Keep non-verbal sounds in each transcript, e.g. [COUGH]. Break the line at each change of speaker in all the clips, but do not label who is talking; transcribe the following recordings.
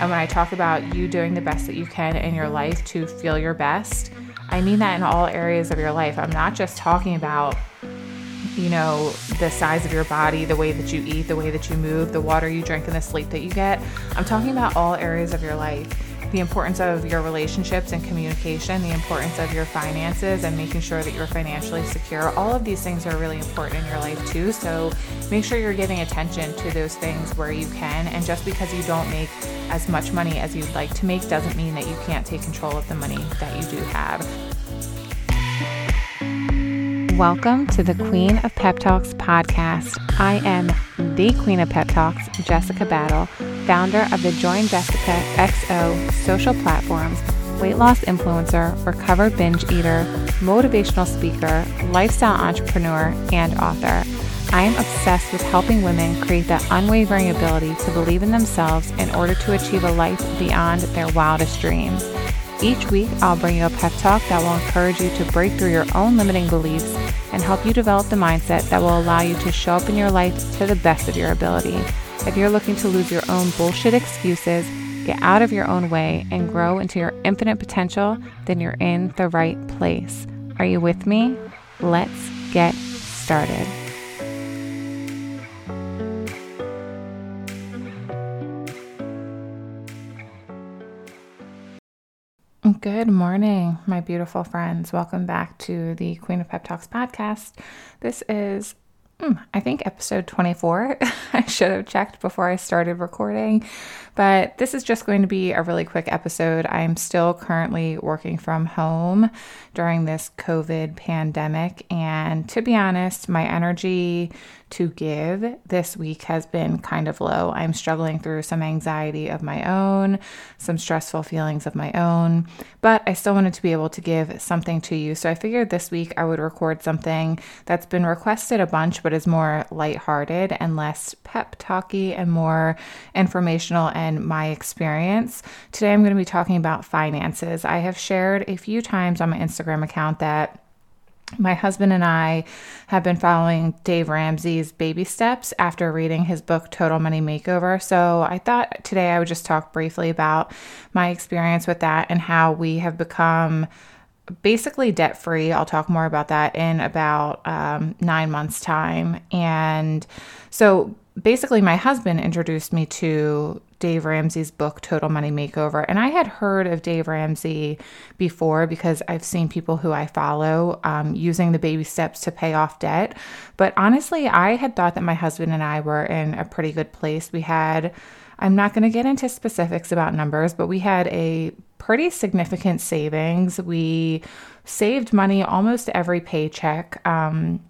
And when I talk about you doing the best that you can in your life to feel your best, I mean that in all areas of your life. I'm not just talking about you know, the size of your body, the way that you eat, the way that you move, the water you drink, and the sleep that you get. I'm talking about all areas of your life. The importance of your relationships and communication, the importance of your finances and making sure that you're financially secure. All of these things are really important in your life too. So make sure you're giving attention to those things where you can. And just because you don't make as much money as you'd like to make doesn't mean that you can't take control of the money that you do have. Welcome to the Queen of Pep Talks podcast. I am the Queen of Pep Talks, Jessica Battle, founder of the Join Jessica XO social platforms, weight loss influencer, recovered binge eater, motivational speaker, lifestyle entrepreneur, and author. I am obsessed with helping women create that unwavering ability to believe in themselves in order to achieve a life beyond their wildest dreams. Each week, I'll bring you a pep talk that will encourage you to break through your own limiting beliefs and help you develop the mindset that will allow you to show up in your life to the best of your ability. If you're looking to lose your own bullshit excuses, get out of your own way, and grow into your infinite potential, then you're in the right place. Are you with me? Let's get started. Good morning, my beautiful friends. Welcome back to the Queen of Pep Talks podcast. This is, mm, I think, episode 24. [LAUGHS] Should have checked before I started recording, but this is just going to be a really quick episode. I'm still currently working from home during this COVID pandemic, and to be honest, my energy to give this week has been kind of low. I'm struggling through some anxiety of my own, some stressful feelings of my own, but I still wanted to be able to give something to you. So I figured this week I would record something that's been requested a bunch, but is more lighthearted and less pep talky and more informational and my experience. Today I'm going to be talking about finances. I have shared a few times on my Instagram account that my husband and I have been following Dave Ramsey's baby steps after reading his book Total Money Makeover. So I thought today I would just talk briefly about my experience with that and how we have become basically debt free. I'll talk more about that in about um, nine months' time. And so basically, my husband introduced me to Dave Ramsey's book, Total Money Makeover. And I had heard of Dave Ramsey before because I've seen people who I follow um, using the baby steps to pay off debt. But honestly, I had thought that my husband and I were in a pretty good place. We had, I'm not going to get into specifics about numbers, but we had a pretty significant savings. We saved money almost every paycheck. Um,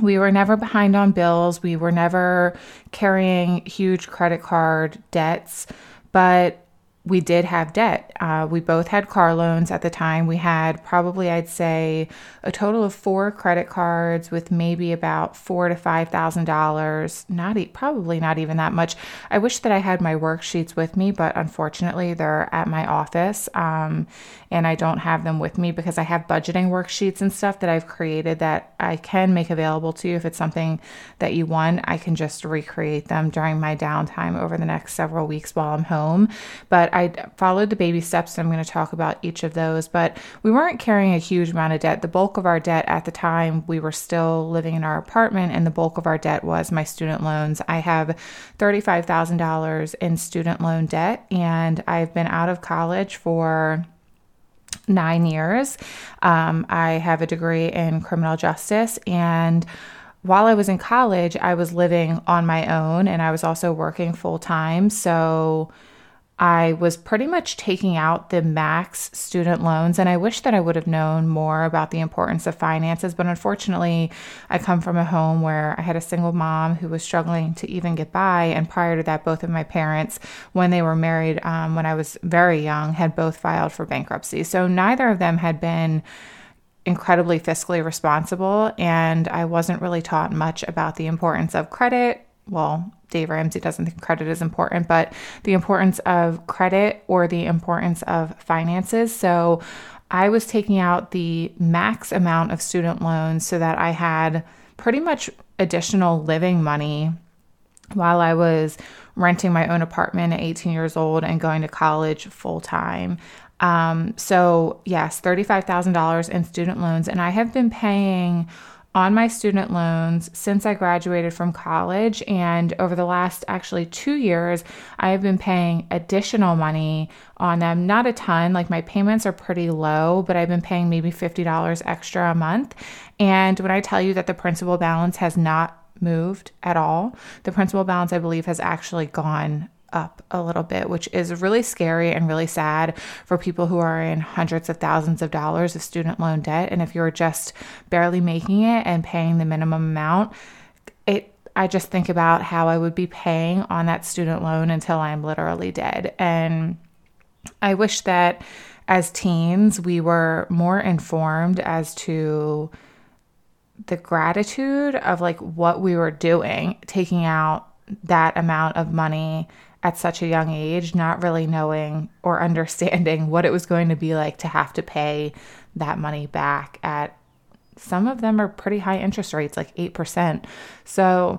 we were never behind on bills. We were never carrying huge credit card debts, but we did have debt. Uh, we both had car loans at the time. We had probably, I'd say, a total of four credit cards with maybe about four to five thousand dollars. Not e- probably not even that much. I wish that I had my worksheets with me, but unfortunately, they're at my office, um, and I don't have them with me because I have budgeting worksheets and stuff that I've created that I can make available to you if it's something that you want. I can just recreate them during my downtime over the next several weeks while I'm home, but I followed the baby steps, and I'm going to talk about each of those. But we weren't carrying a huge amount of debt. The bulk of our debt at the time, we were still living in our apartment, and the bulk of our debt was my student loans. I have $35,000 in student loan debt, and I've been out of college for nine years. Um, I have a degree in criminal justice and while I was in college, I was living on my own and I was also working full time. So I was pretty much taking out the max student loans, and I wish that I would have known more about the importance of finances. But unfortunately, I come from a home where I had a single mom who was struggling to even get by. And prior to that, both of my parents, when they were married um, when I was very young, had both filed for bankruptcy. So neither of them had been incredibly fiscally responsible, and I wasn't really taught much about the importance of credit. Well, Dave Ramsey doesn't think credit is important, but the importance of credit or the importance of finances. So I was taking out the max amount of student loans so that I had pretty much additional living money while I was renting my own apartment at 18 years old and going to college full time. Um, so, yes, $35,000 in student loans. And I have been paying on my student loans since I graduated from college. And over the last actually two years, I have been paying additional money on them. Not a ton, like my payments are pretty low, but I've been paying maybe $50 extra a month. And when I tell you that the principal balance has not moved at all, the principal balance, I believe, has actually gone up a little bit, which is really scary and really sad for people who are in hundreds of thousands of dollars of student loan debt. And if you're just barely making it and paying the minimum amount, it I just think about how I would be paying on that student loan until I'm literally dead. And I wish that as teens we were more informed as to the gratitude of like what we were doing, taking out that amount of money at such a young age, not really knowing or understanding what it was going to be like to have to pay that money back at some of them are pretty high interest rates, like 8%. So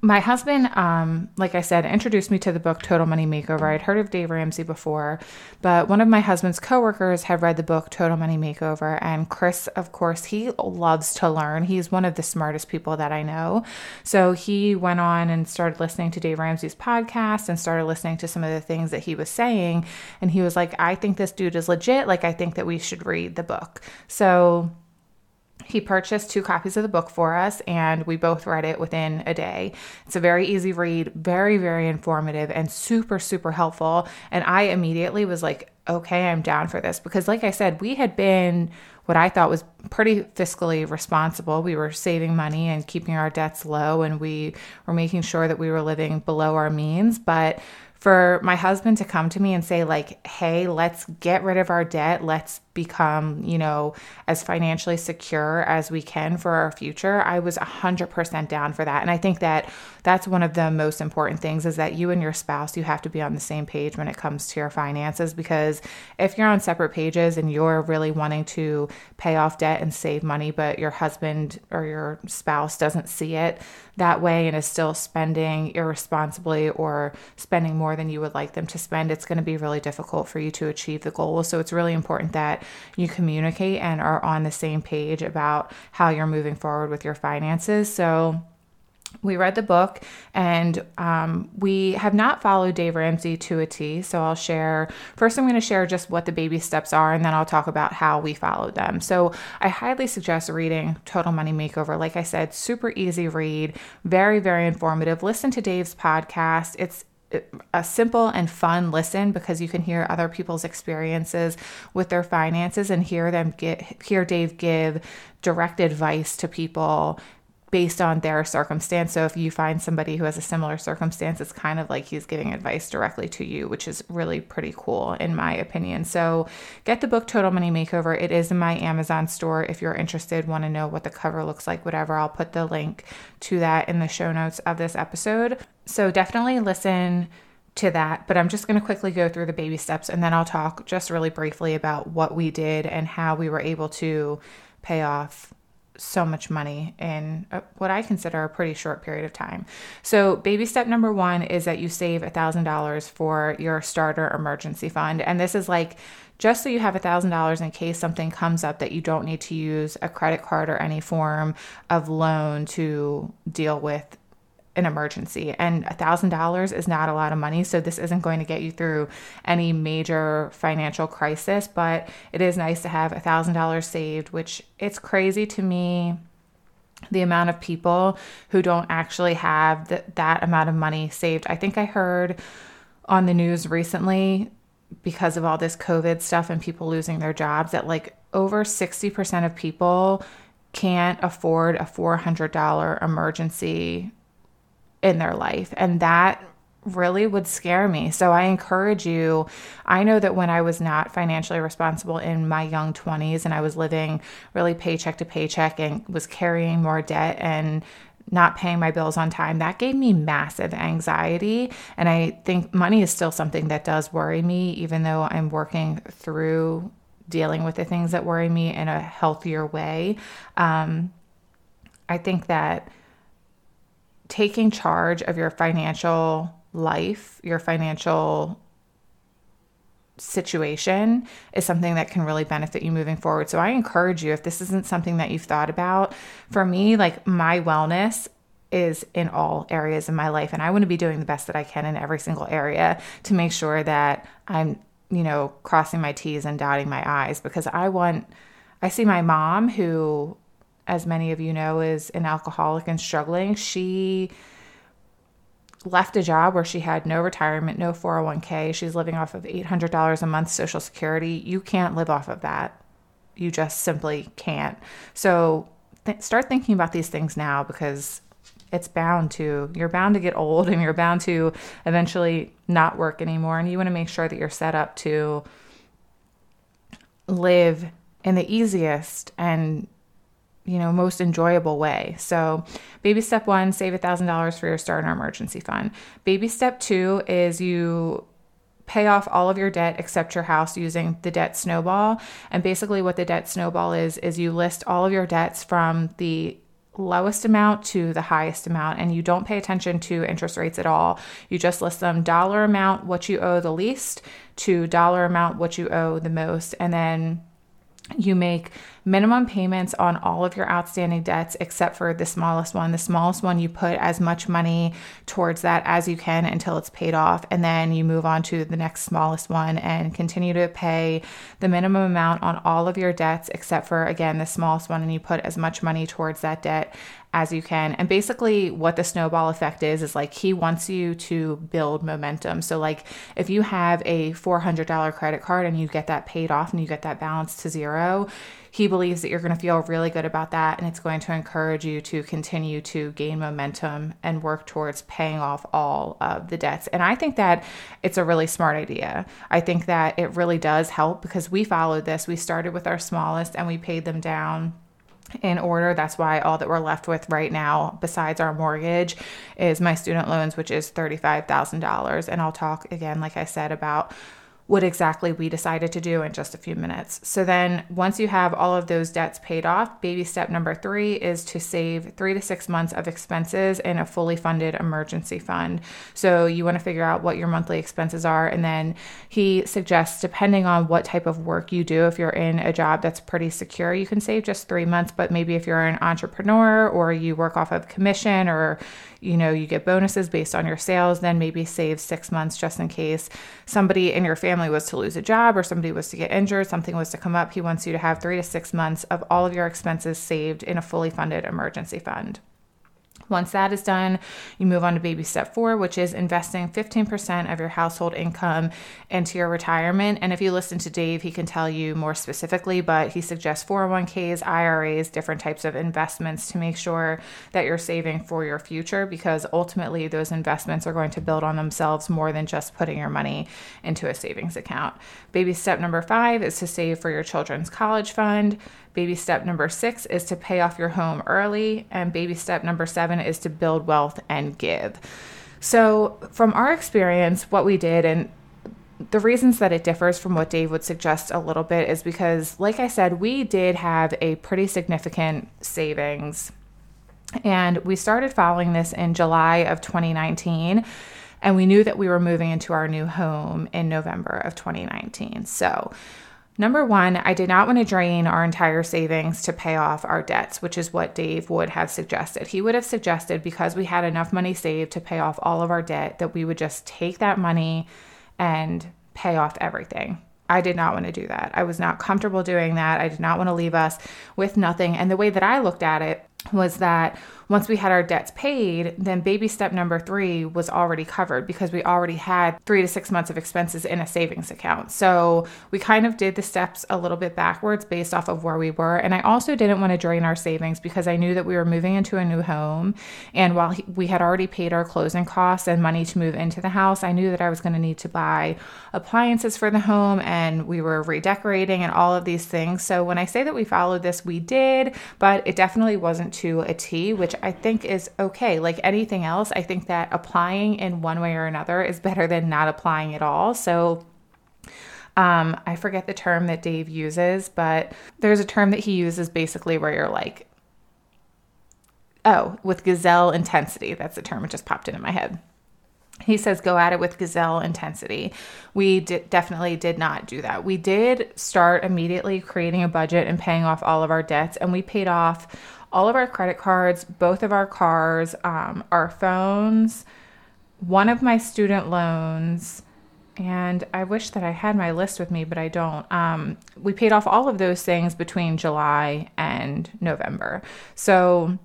my husband, um, like I said, introduced me to the book Total Money Makeover. I'd heard of Dave Ramsey before, but one of my husband's coworkers had read the book Total Money Makeover. And Chris, of course, he loves to learn. He's one of the smartest people that I know. So he went on and started listening to Dave Ramsey's podcast and started listening to some of the things that he was saying. And he was like, I think this dude is legit. Like, I think that we should read the book. So he purchased two copies of the book for us and we both read it within a day. It's a very easy read, very, very informative, and super, super helpful. And I immediately was like, okay, I'm down for this because, like I said, we had been what I thought was pretty fiscally responsible. We were saving money and keeping our debts low, and we were making sure that we were living below our means. But for my husband to come to me and say like hey let's get rid of our debt. Let's become you know as financially secure as we can for our future. I was 100% down for that. And i think that that's one of the most important things is that you and your spouse you have to be on the same page when it comes to your finances because if you're on separate pages and you're really wanting to pay off debt and save money but your husband or your spouse doesn't see it that way and is still spending irresponsibly or spending more than you would like them to spend, it's going to be really difficult for you to achieve the goal. So it's really important that you communicate and are on the same page about how you're moving forward with your finances. So we read the book and um, we have not followed Dave Ramsey to a T. So I'll share first, I'm going to share just what the baby steps are, and then I'll talk about how we followed them. So I highly suggest reading Total Money Makeover. Like I said, super easy read, very, very informative. Listen to Dave's podcast. It's a simple and fun listen because you can hear other people's experiences with their finances and hear them get hear Dave give direct advice to people based on their circumstance. So if you find somebody who has a similar circumstance, it's kind of like he's giving advice directly to you, which is really pretty cool in my opinion. So get the book Total Money Makeover. It is in my Amazon store. If you're interested, want to know what the cover looks like, whatever, I'll put the link to that in the show notes of this episode. So definitely listen to that, but I'm just going to quickly go through the baby steps and then I'll talk just really briefly about what we did and how we were able to pay off so much money in a, what I consider a pretty short period of time. So, baby step number one is that you save $1,000 for your starter emergency fund. And this is like just so you have $1,000 in case something comes up that you don't need to use a credit card or any form of loan to deal with an emergency and a thousand dollars is not a lot of money so this isn't going to get you through any major financial crisis but it is nice to have a thousand dollars saved which it's crazy to me the amount of people who don't actually have th- that amount of money saved. I think i heard on the news recently because of all this covid stuff and people losing their jobs that like over 60% of people can't afford a $400 emergency in their life. And that really would scare me. So I encourage you. I know that when I was not financially responsible in my young 20s and I was living really paycheck to paycheck and was carrying more debt and not paying my bills on time, that gave me massive anxiety. And I think money is still something that does worry me, even though I'm working through dealing with the things that worry me in a healthier way. Um, I think that taking charge of your financial life, your financial situation is something that can really benefit you moving forward. So I encourage you if this isn't something that you've thought about, for me like my wellness is in all areas of my life and I want to be doing the best that I can in every single area to make sure that I'm, you know, crossing my T's and dotting my I's because I want I see my mom who as many of you know is an alcoholic and struggling. She left a job where she had no retirement, no 401k. She's living off of $800 a month Social Security. You can't live off of that. You just simply can't. So th- start thinking about these things now because it's bound to, you're bound to get old [LAUGHS] and you're bound to eventually not work anymore. And you want to make sure that you're set up to live in the easiest and you know, most enjoyable way. So, baby step one, save $1,000 for your starter emergency fund. Baby step two is you pay off all of your debt except your house using the debt snowball. And basically, what the debt snowball is, is you list all of your debts from the lowest amount to the highest amount and you don't pay attention to interest rates at all. You just list them dollar amount what you owe the least to dollar amount what you owe the most and then you make minimum payments on all of your outstanding debts except for the smallest one. The smallest one, you put as much money towards that as you can until it's paid off. And then you move on to the next smallest one and continue to pay the minimum amount on all of your debts except for, again, the smallest one. And you put as much money towards that debt as you can. And basically, what the snowball effect is, is like he wants you to build momentum. So, like, if you have a $400 credit card and you get that paid off and you get that balance to zero, he believes that you're going to feel really good about that and it's going to encourage you to continue to gain momentum and work towards paying off all of the debts. And I think that it's a really smart idea. I think that it really does help because we followed this. We started with our smallest and we paid them down in order. That's why all that we're left with right now, besides our mortgage, is my student loans, which is $35,000. And I'll talk again, like I said, about what exactly we decided to do in just a few minutes. So then, once you have all of those debts paid off, baby step number three is to save three to six months of expenses in a fully funded emergency fund. So you want to figure out what your monthly expenses are. And then he suggests, depending on what type of work you do, if you're in a job that's pretty secure, you can save just three months. But maybe if you're an entrepreneur or you work off of commission or you know you get bonuses based on your sales then maybe save six months just in case somebody in your family was to lose a job or somebody was to get injured something was to come up. He wants you to have three to six months of all of your expenses saved in a fully funded emergency fund once that is done, you move on to baby step four, which is investing 15% of your household income into your retirement. And if you listen to Dave, he can tell you more specifically, but he suggests 401ks, IRAs, different types of investments to make sure that you're saving for your future because ultimately those investments are going to build on themselves more than just putting your money into a savings account. Baby step number five is to save for your children's college fund. Baby step number six is to pay off your home early. And baby step number seven is to build wealth and give. So, from our experience, what we did, and the reasons that it differs from what Dave would suggest a little bit is because, like I said, we did have a pretty significant savings. And we started following this in July of 2019. And we knew that we were moving into our new home in November of 2019. So, Number one, I did not want to drain our entire savings to pay off our debts, which is what Dave would have suggested. He would have suggested because we had enough money saved to pay off all of our debt that we would just take that money and pay off everything. I did not want to do that. I was not comfortable doing that. I did not want to leave us with nothing. And the way that I looked at it was that once we had our debts paid, then baby step number three was already covered because we already had three to six months of expenses in a savings account. So we kind of did the steps a little bit backwards based off of where we were. And I also didn't want to drain our savings because I knew that we were moving into a new home. And while we had already paid our closing costs and money to move into the house, I knew that I was going to need to buy appliances for the home and we were redecorating and all of these things. So when I say that we followed this, we did, but it definitely wasn't to a T, which I think is okay. Like anything else, I think that applying in one way or another is better than not applying at all. So um, I forget the term that Dave uses, but there's a term that he uses basically where you're like oh, with gazelle intensity. That's the term. that just popped into my head. He says, go at it with gazelle intensity. We definitely did not do that. We did start immediately creating a budget and paying off all of our debts, and we paid off all of our credit cards, both of our cars, um, our phones, one of my student loans, and I wish that I had my list with me, but I don't. Um, we paid off all of those things between July and November. So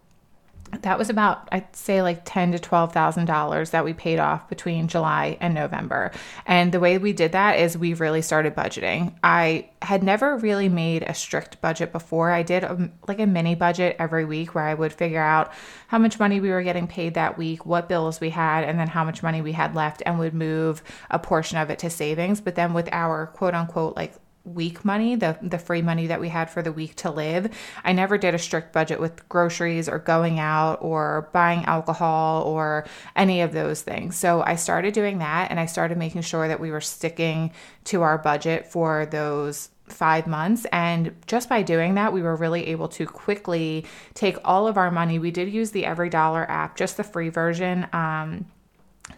that was about I'd say like ten to twelve thousand dollars that we paid off between July and November. And the way we did that is we really started budgeting. I had never really made a strict budget before. I did a, like a mini budget every week where I would figure out how much money we were getting paid that week, what bills we had, and then how much money we had left, and would move a portion of it to savings. But then with our quote unquote like week money, the the free money that we had for the week to live. I never did a strict budget with groceries or going out or buying alcohol or any of those things. So I started doing that and I started making sure that we were sticking to our budget for those five months. And just by doing that, we were really able to quickly take all of our money. We did use the Every Dollar app, just the free version. Um,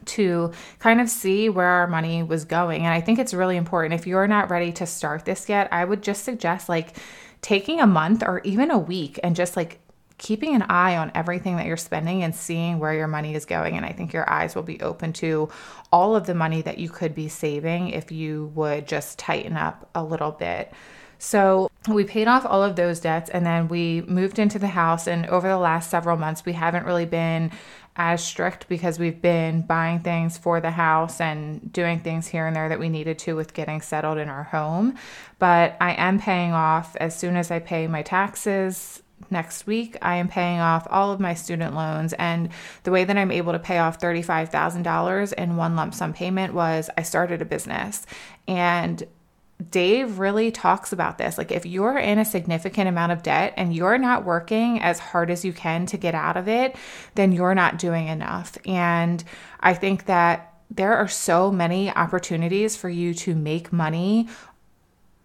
to kind of see where our money was going. And I think it's really important. If you're not ready to start this yet, I would just suggest like taking a month or even a week and just like keeping an eye on everything that you're spending and seeing where your money is going. And I think your eyes will be open to all of the money that you could be saving if you would just tighten up a little bit. So we paid off all of those debts and then we moved into the house. And over the last several months, we haven't really been as strict because we've been buying things for the house and doing things here and there that we needed to with getting settled in our home. But I am paying off as soon as I pay my taxes next week i am paying off all of my student loans and the way that i'm able to pay off $35000 in one lump sum payment was i started a business and Dave really talks about this. Like, if you're in a significant amount of debt and you're not working as hard as you can to get out of it, then you're not doing enough. And I think that there are so many opportunities for you to make money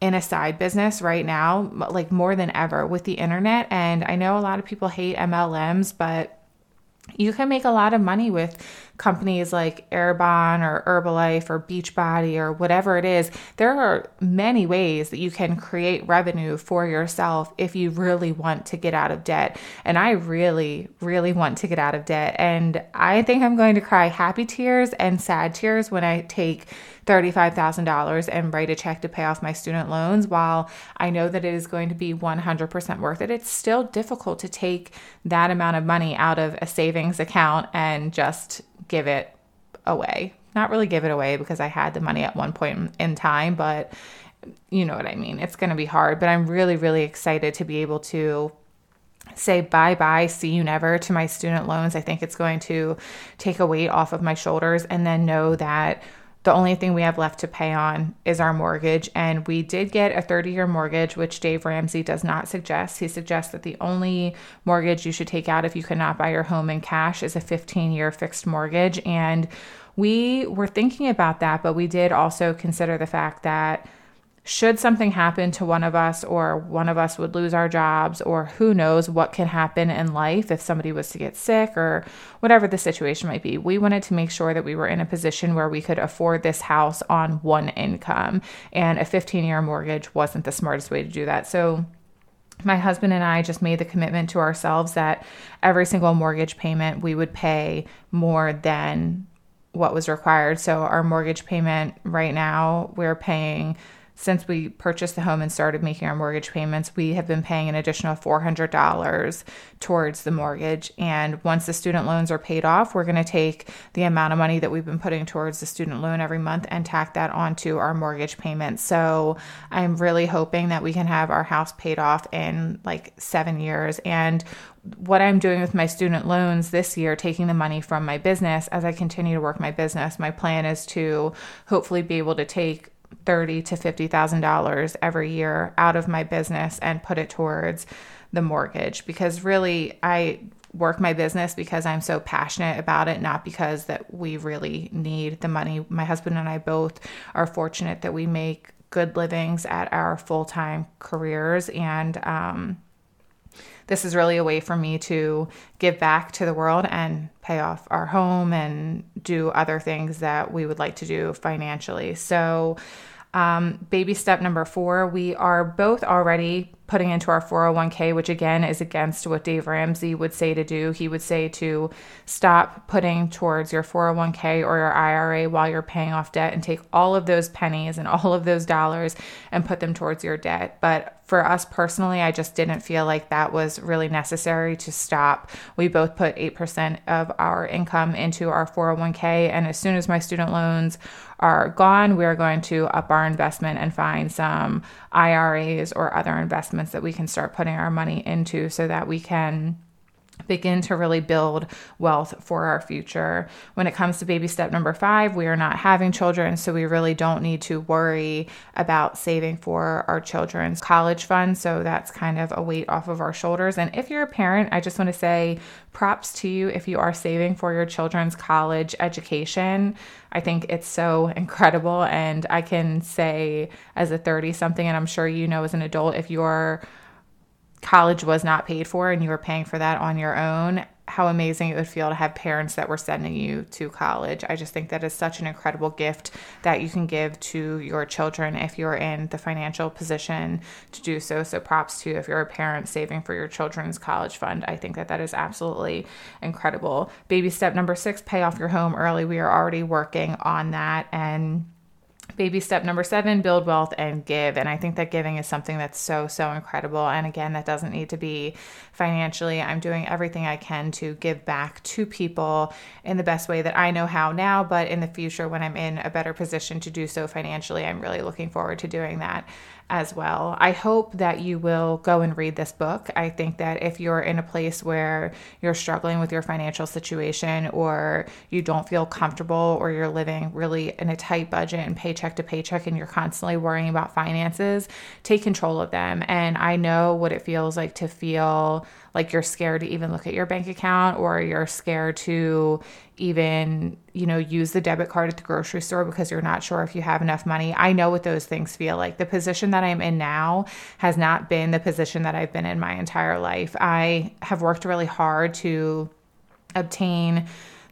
in a side business right now, like more than ever with the internet. And I know a lot of people hate MLMs, but you can make a lot of money with companies like Arbonne or Herbalife or Beachbody or whatever it is. There are many ways that you can create revenue for yourself if you really want to get out of debt. And I really, really want to get out of debt. And I think I'm going to cry happy tears and sad tears when I take $35,000 and write a check to pay off my student loans, while I know that it is going to be 100% worth it, it's still difficult to take that amount of money out of a savings account and just give it away. Not really give it away because I had the money at one point in time, but you know what I mean. It's going to be hard, but I'm really, really excited to be able to say bye bye, see you never to my student loans. I think it's going to take a weight off of my shoulders and then know that the only thing we have left to pay on is our mortgage. And we did get a 30 year mortgage, which Dave Ramsey does not suggest. He suggests that the only mortgage you should take out if you cannot buy your home in cash is a 15 year fixed mortgage. And we were thinking about that, but we did also consider the fact that should something happen to one of us or one of us would lose our jobs or who knows what can happen in life if somebody was to get sick or whatever the situation might be we wanted to make sure that we were in a position where we could afford this house on one income and a 15 year mortgage wasn't the smartest way to do that so my husband and I just made the commitment to ourselves that every single mortgage payment we would pay more than what was required. So, our mortgage payment right now, we're paying since we purchased the home and started making our mortgage payments, we have been paying an additional $400 towards the mortgage. And once the student loans are paid off, we're going to take the amount of money that we've been putting towards the student loan every month and tack that onto our mortgage payment. So I'm really hoping that we can have our house paid off in like seven years. And what I'm doing with my student loans this year, taking the money from my business as I continue to work my business, my plan is to hopefully be able to take thirty to fifty thousand dollars every year out of my business and put it towards the mortgage because really I work my business because I'm so passionate about it, not because that we really need the money. My husband and I both are fortunate that we make good livings at our full time careers and um, this is really a way for me to give back to the world and pay off our home and do other things that we would like to do financially. So, um, baby step number four, we are both already putting into our 401k, which again is against what Dave Ramsey would say to do. He would say to stop putting towards your 401k or your IRA while you're paying off debt and take all of those pennies and all of those dollars and put them towards your debt. But for us personally, I just didn't feel like that was really necessary to stop. We both put 8% of our income into our 401k. And as soon as my student loans are gone, we're going to up our investment and find some IRAs or other investments that we can start putting our money into so that we can begin to really build wealth for our future. When it comes to baby step number five, we are not having children, so we really don't need to worry about saving for our children's college fund. So that's kind of a weight off of our shoulders. And if you're a parent, I just want to say props to you if you are saving for your children's college education. I think it's so incredible. And I can say, as a 30 something, and I'm sure you know as an adult, if you're college was not paid for and you were paying for that on your own, how amazing it would feel to have parents that were sending you to college. I just think that is such an incredible gift that you can give to your children if you're in the financial position to do so. So, props to if you're a parent saving for your children's college fund. I think that that is absolutely incredible. Baby step number six pay off your home early. We are already working on that. And Baby step number seven build wealth and give. And I think that giving is something that's so, so incredible. And again, that doesn't need to be financially. I'm doing everything I can to give back to people in the best way that I know how now. But in the future, when I'm in a better position to do so financially, I'm really looking forward to doing that as well. I hope that you will go and read this book. I think that if you're in a place where you're struggling with your financial situation or you don't feel comfortable or you're living really in a tight budget and paycheck to paycheck and you're constantly worrying about finances, take control of them. And I know what it feels like to feel like you're scared to even look at your bank account or you're scared to even, you know, use the debit card at the grocery store because you're not sure if you have enough money. I know what those things feel like. The position that I'm in now has not been the position that I've been in my entire life. I have worked really hard to obtain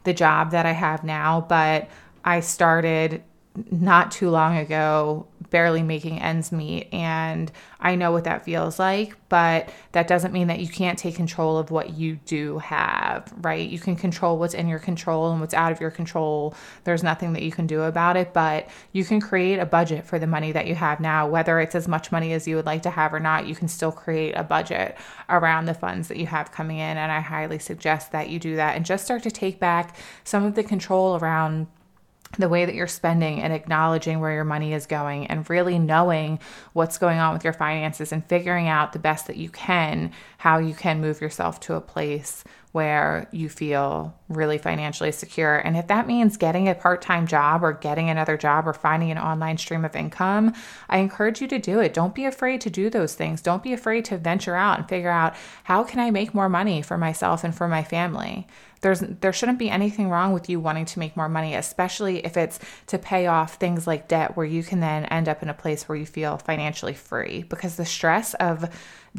the job that I have now, but I started not too long ago barely making ends meet and I know what that feels like but that doesn't mean that you can't take control of what you do have right? You can control what's in your control and what's out of your control. There's nothing that you can do about it but you can create a budget for the money that you have now. Whether it's as much money as you would like to have or not you can still create a budget around the funds that you have coming in and I highly suggest that you do that and just start to take back some of the control around the way that you're spending and acknowledging where your money is going and really knowing what's going on with your finances and figuring out the best that you can how you can move yourself to a place where you feel really financially secure. And if that means getting a part time job or getting another job or finding an online stream of income, I encourage you to do it. Don't be afraid to do those things. Don't be afraid to venture out and figure out how can I make more money for myself and for my family there's there shouldn't be anything wrong with you wanting to make more money especially if it's to pay off things like debt where you can then end up in a place where you feel financially free because the stress of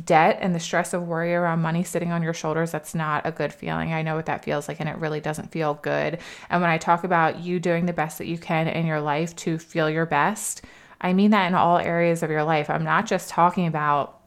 debt and the stress of worry around money sitting on your shoulders that's not a good feeling. I know what that feels like and it really doesn't feel good. And when i talk about you doing the best that you can in your life to feel your best i mean that in all areas of your life. I'm not just talking about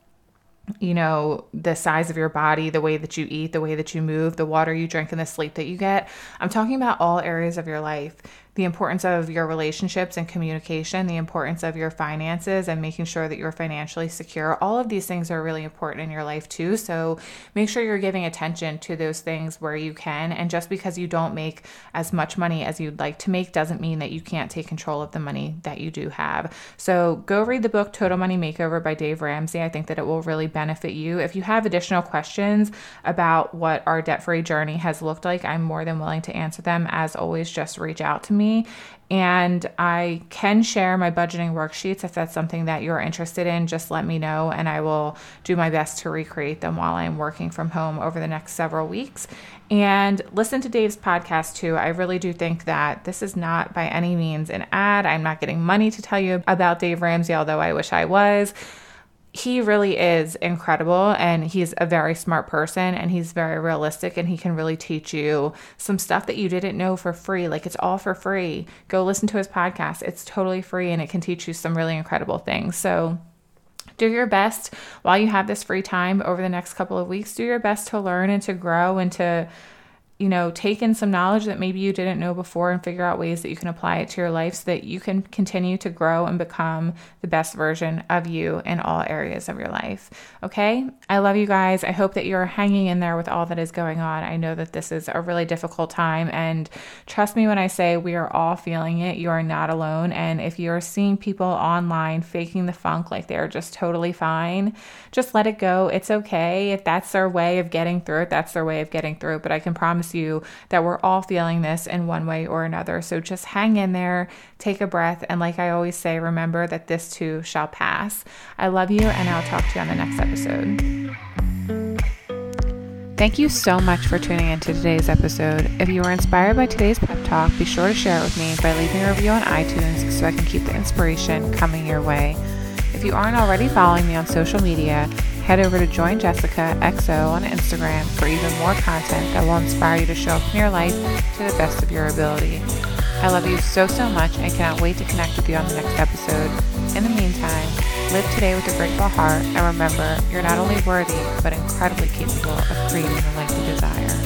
you know, the size of your body, the way that you eat, the way that you move, the water you drink, and the sleep that you get. I'm talking about all areas of your life the importance of your relationships and communication, the importance of your finances and making sure that you're financially secure. All of these things are really important in your life too. So make sure you're giving attention to those things where you can. And just because you don't make as much money as you'd like to make doesn't mean that you can't take control of the money that you do have. So go read the book Total Money Makeover by Dave Ramsey. I think that it will really benefit you. If you have additional questions about what our debt free journey has looked like, I'm more than willing to answer them. As always, just reach out to me me. And I can share my budgeting worksheets if that's something that you're interested in. Just let me know, and I will do my best to recreate them while I'm working from home over the next several weeks. And listen to Dave's podcast too. I really do think that this is not by any means an ad. I'm not getting money to tell you about Dave Ramsey, although I wish I was he really is incredible and he's a very smart person and he's very realistic and he can really teach you some stuff that you didn't know for free. Like it's all for free. Go listen to his podcast. It's totally free and it can teach you some really incredible things. So, do your best while you have this free time over the next couple of weeks. Do your best to learn and to grow and to you know, take in some knowledge that maybe you didn't know before and figure out ways that you can apply it to your life so that you can continue to grow and become the best version of you in all areas of your life. Okay? I love you guys. I hope that you're hanging in there with all that is going on. I know that this is a really difficult time, and trust me when I say we are all feeling it. You are not alone. And if you're seeing people online faking the funk like they're just totally fine, just let it go. It's okay. If that's their way of getting through it, that's their way of getting through it. But I can promise promise you that we're all feeling this in one way or another. So just hang in there, take a breath, and like I always say, remember that this too shall pass. I love you, and I'll talk to you on the next episode. Thank you so much for tuning into today's episode. If you were inspired by today's pep talk, be sure to share it with me by leaving a review on iTunes so I can keep the inspiration coming your way. If you aren't already following me on social media, head over to Join Jessica XO on Instagram for even more content that will inspire you to show up in your life to the best of your ability. I love you so, so much and cannot wait to connect with you on the next episode. In the meantime, live today with a grateful heart and remember, you're not only worthy, but incredibly capable of creating the life you desire.